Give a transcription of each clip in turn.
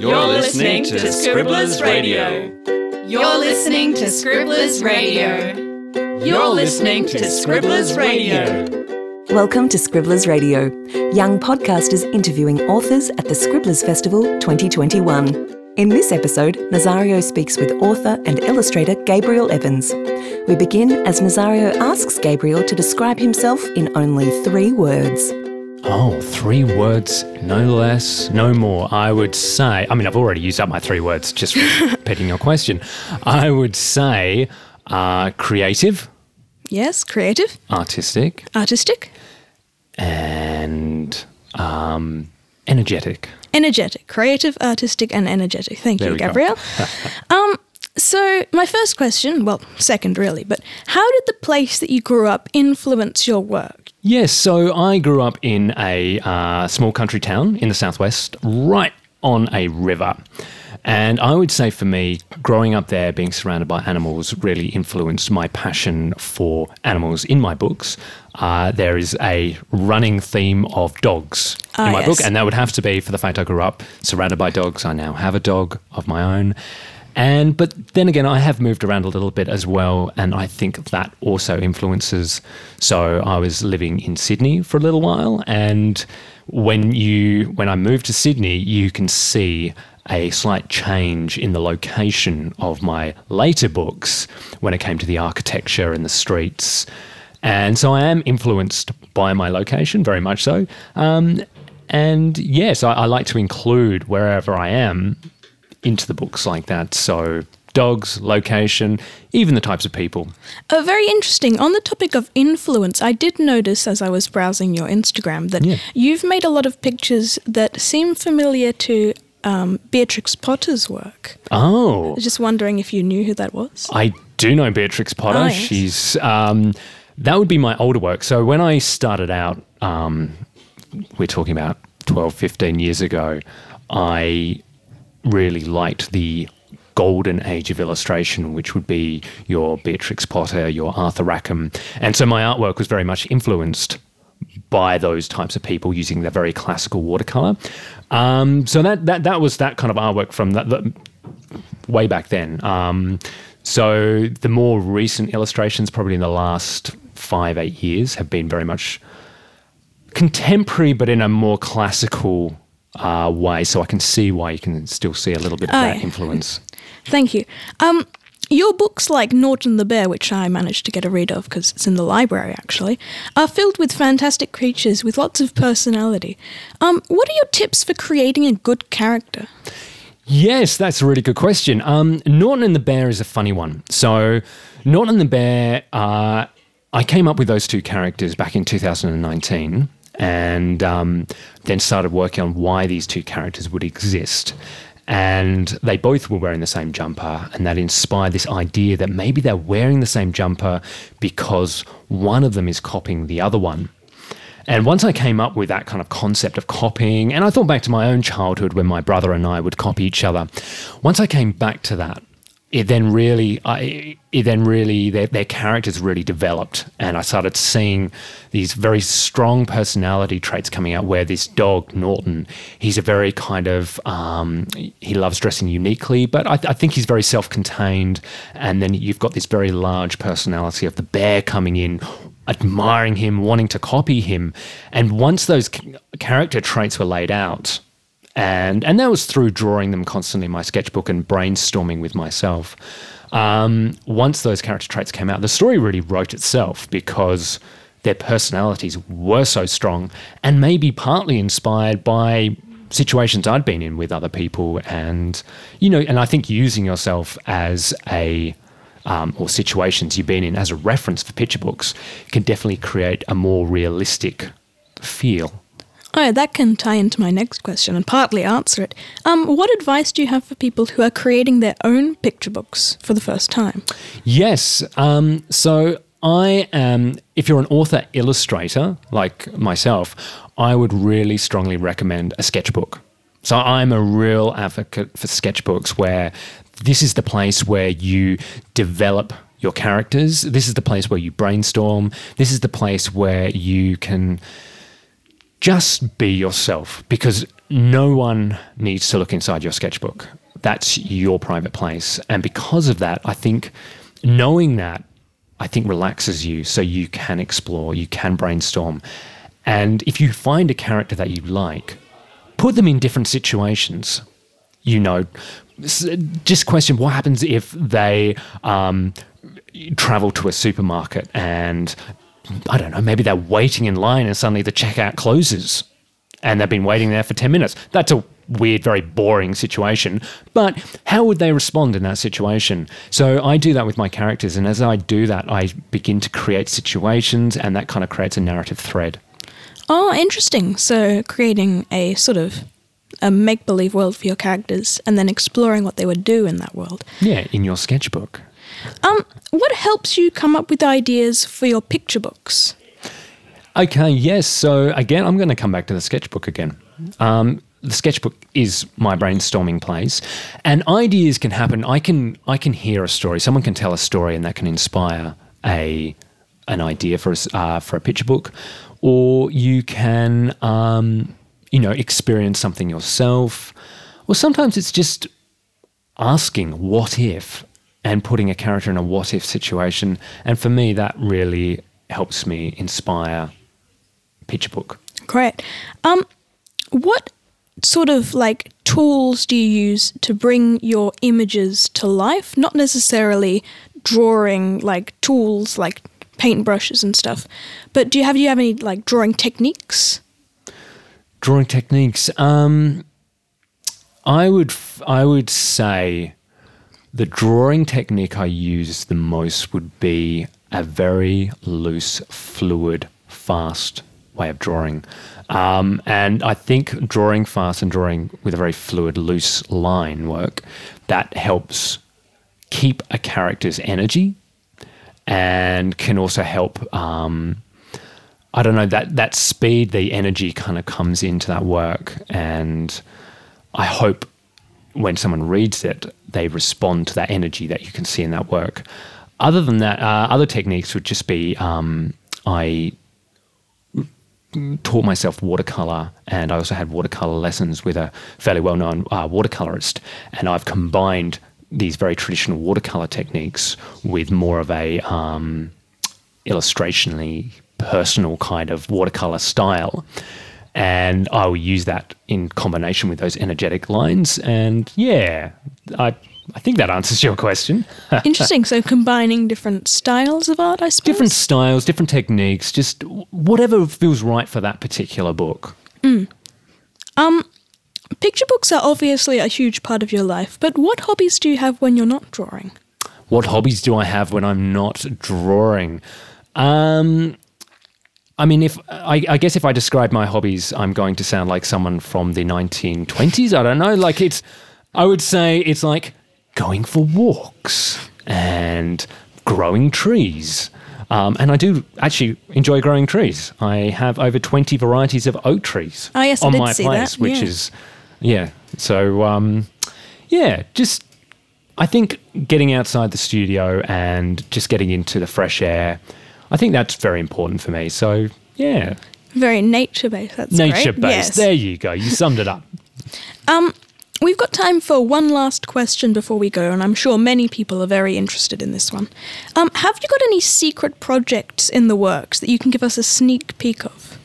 You're listening to Scribblers Radio. You're listening to Scribblers Radio. You're listening to Scribblers Radio. Welcome to Scribblers Radio, young podcasters interviewing authors at the Scribblers Festival 2021. In this episode, Nazario speaks with author and illustrator Gabriel Evans. We begin as Nazario asks Gabriel to describe himself in only three words. Oh, three words, no less, no more. I would say, I mean, I've already used up my three words just repeating your question. I would say uh, creative, Yes, creative, artistic, artistic, and um, energetic. energetic. Creative, artistic, and energetic. Thank There you. Gabrielle. um, so, my first question, well, second really, but how did the place that you grew up influence your work? Yes, so I grew up in a uh, small country town in the southwest, right on a river. And I would say for me, growing up there, being surrounded by animals really influenced my passion for animals in my books. Uh, there is a running theme of dogs Ah, in my yes. book, and that would have to be for the fact I grew up surrounded by dogs. I now have a dog of my own. And but then again, I have moved around a little bit as well, and I think that also influences. So I was living in Sydney for a little while, and when you when I moved to Sydney, you can see a slight change in the location of my later books when it came to the architecture and the streets. And so I am influenced by my location, very much so. Um, and yes, I, I like to include wherever I am into the books like that. So dogs, location, even the types of people. Uh, very interesting. On the topic of influence, I did notice as I was browsing your Instagram that Yeah. you've made a lot of pictures that seem familiar to um, Beatrix Potter's work. Oh, just wondering if you knew who that was. I do know Beatrix Potter. Oh, yes. She's um, that would be my older work. So when I started out, um, we're talking about 12, 15 years ago, I really liked the golden age of illustration, which would be your Beatrix Potter, your Arthur Rackham. And so my artwork was very much influenced by those types of people using the very classical watercolor. Um, so that, that that was that kind of artwork from that, that way back then. Um, so the more recent illustrations, probably in the last five eight years, have been very much contemporary, but in a more classical uh, way. So I can see why you can still see a little bit of Oh, that yeah. influence. Thank you. Um, your books, like Norton the Bear, which I managed to get a read of because it's in the library actually, are filled with fantastic creatures with lots of personality. Um, what are your tips for creating a good character? Yes, that's a really good question. Um, Norton and the Bear is a funny one. So, Norton and the Bear, uh, I came up with those two characters back in 2019 and um, then started working on why these two characters would exist. And they both were wearing the same jumper, and that inspired this idea that maybe they're wearing the same jumper because one of them is copying the other one. And once I came up with that kind of concept of copying, and I thought back to my own childhood when my brother and I would copy each other. Once I came back to that, it then really, I, it then really, their, their characters really developed, and I started seeing these very strong personality traits coming out. Where this dog Norton, he's a very kind of, um, he loves dressing uniquely, but I, I think he's very self-contained. And then you've got this very large personality of the bear coming in, admiring him, wanting to copy him. And once those character traits were laid out, and and that was through drawing them constantly in my sketchbook and brainstorming with myself. Um, once those character traits came out, the story really wrote itself because their personalities were so strong and maybe partly inspired by situations I'd been in with other people and you know and I think using yourself as a um, or situations you've been in as a reference for picture books can definitely create a more realistic feel Oh, that can tie into my next question and partly answer it. Um, what advice do you have for people who are creating their own picture books for the first time? Yes. Um, so I am, if you're an author illustrator like myself, I would really strongly recommend a sketchbook. So I'm a real advocate for sketchbooks where this is the place where you develop your characters. This is the place where you brainstorm. This is the place where you can just be yourself because no one needs to look inside your sketchbook. That's your private place. And because of that, I think knowing that, I think relaxes you so you can explore, you can brainstorm. And if you find a character that you like, put them in different situations. You know, just question what happens if they um, travel to a supermarket and I don't know, maybe they're waiting in line and suddenly the checkout closes and they've been waiting there for 10 minutes. That's a weird, very boring situation. But how would they respond in that situation? So I do that with my characters. And as I do that, I begin to create situations and that kind of creates a narrative thread. Oh, interesting. So creating a sort of a make believe world for your characters and then exploring what they would do in that world. Yeah, in your sketchbook. Um, what helps you come up with ideas for your picture books? Okay, yes. So again, I'm going to come back to the sketchbook again. Um, the sketchbook is my brainstorming place, and ideas can happen. I can I can hear a story. Someone can tell a story, and that can inspire a an idea for a, uh, for a picture book, or you can um, you know experience something yourself, or sometimes it's just asking what if and putting a character in a what if situation. And for me, that really helps me inspire picture book. Great. Um, what sort of like tools do you use to bring your images to life? Not necessarily drawing like tools like paintbrushes and stuff, but do you have do you have any like drawing techniques? Drawing techniques. Um, I would I would say the drawing technique I use the most would be a very loose, fluid, fast way of drawing. Um, and I think drawing fast and drawing with a very fluid, loose line work that helps keep a character's energy and can also help. Um, I don't know that that speed, the energy kind of comes into that work, and I hope when someone reads it, they respond to that energy that you can see in that work. Other than that, uh, other techniques would just be um, I taught myself watercolor, and I also had watercolor lessons with a fairly well known uh, watercolorist. And I've combined these very traditional watercolor techniques with more of a um, illustrationally personal kind of watercolor style. And I will use that in combination with those energetic lines. And yeah, I I think that answers your question. Interesting. So combining different styles of art, I suppose. Different styles, different techniques, just whatever feels right for that particular book. Mm. Um, picture books are obviously a huge part of your life, but what hobbies do you have when you're not drawing? What hobbies do I have when I'm not drawing? Um, I mean, if I, I, guess if I describe my hobbies, I'm going to sound like someone from the 1920s. I don't know. Like it's, I would say it's like going for walks and growing trees. Um, and I do actually enjoy growing trees. I have over 20 varieties of oak trees oh, yes, on my place, that. which is, yeah. So, um, yeah, just I think getting outside the studio and just getting into the fresh air, I think that's very important for me. So, yeah. Very nature based. That's nature based. Yes. There you go. You summed it up. um, We've got time for one last question before we go, and I'm sure many people are very interested in this one. Um, have you got any secret projects in the works that you can give us a sneak peek of?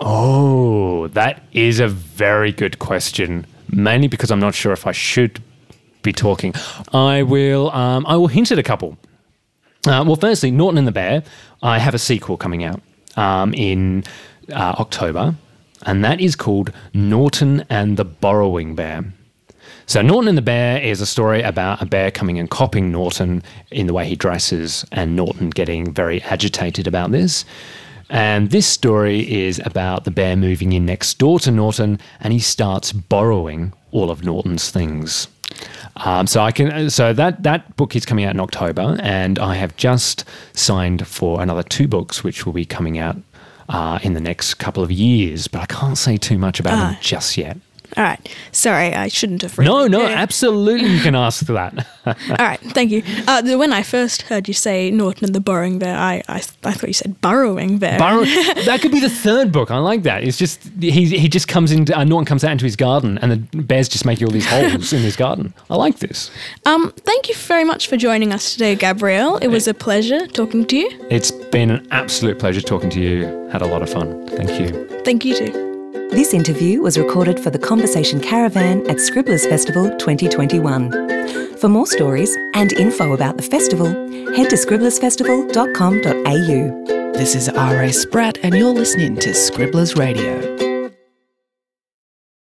Oh, that is a very good question. Mainly because I'm not sure if I should be talking. I will. Um, I will hint at a couple. Uh, well, firstly, Norton and the Bear. I have a sequel coming out um, in uh, October, and that is called Norton and the Borrowing Bear. So, Norton and the Bear is a story about a bear coming and copying Norton in the way he dresses, and Norton getting very agitated about this. And this story is about the bear moving in next door to Norton, and he starts borrowing all of Norton's things. Um, so I can. So that that book is coming out in October, and I have just signed for another two books, which will be coming out uh, in the next couple of years. But I can't say too much about ah. them just yet. All right. Sorry, I shouldn't have. No, no, Yeah. absolutely you can ask that. All right, thank you. Uh, when I first heard you say Norton and the Borrowing Bear, I, I, I thought you said Burrowing Bear. Burrow, that could be the third book. I like that. It's just he he just comes into uh, Norton comes out into his garden and the bear's just making all these holes in his garden. I like this. um, thank you very much for joining us today, Gabrielle. It was a pleasure talking to you. It's been an absolute pleasure talking to you. Had a lot of fun. Thank you. Thank you too. This interview was recorded for the Conversation Caravan at Scribblers Festival 2021. For more stories and info about the festival, head to scribblersfestival.com.au. This is R.A. Spratt, and you're listening to Scribblers Radio.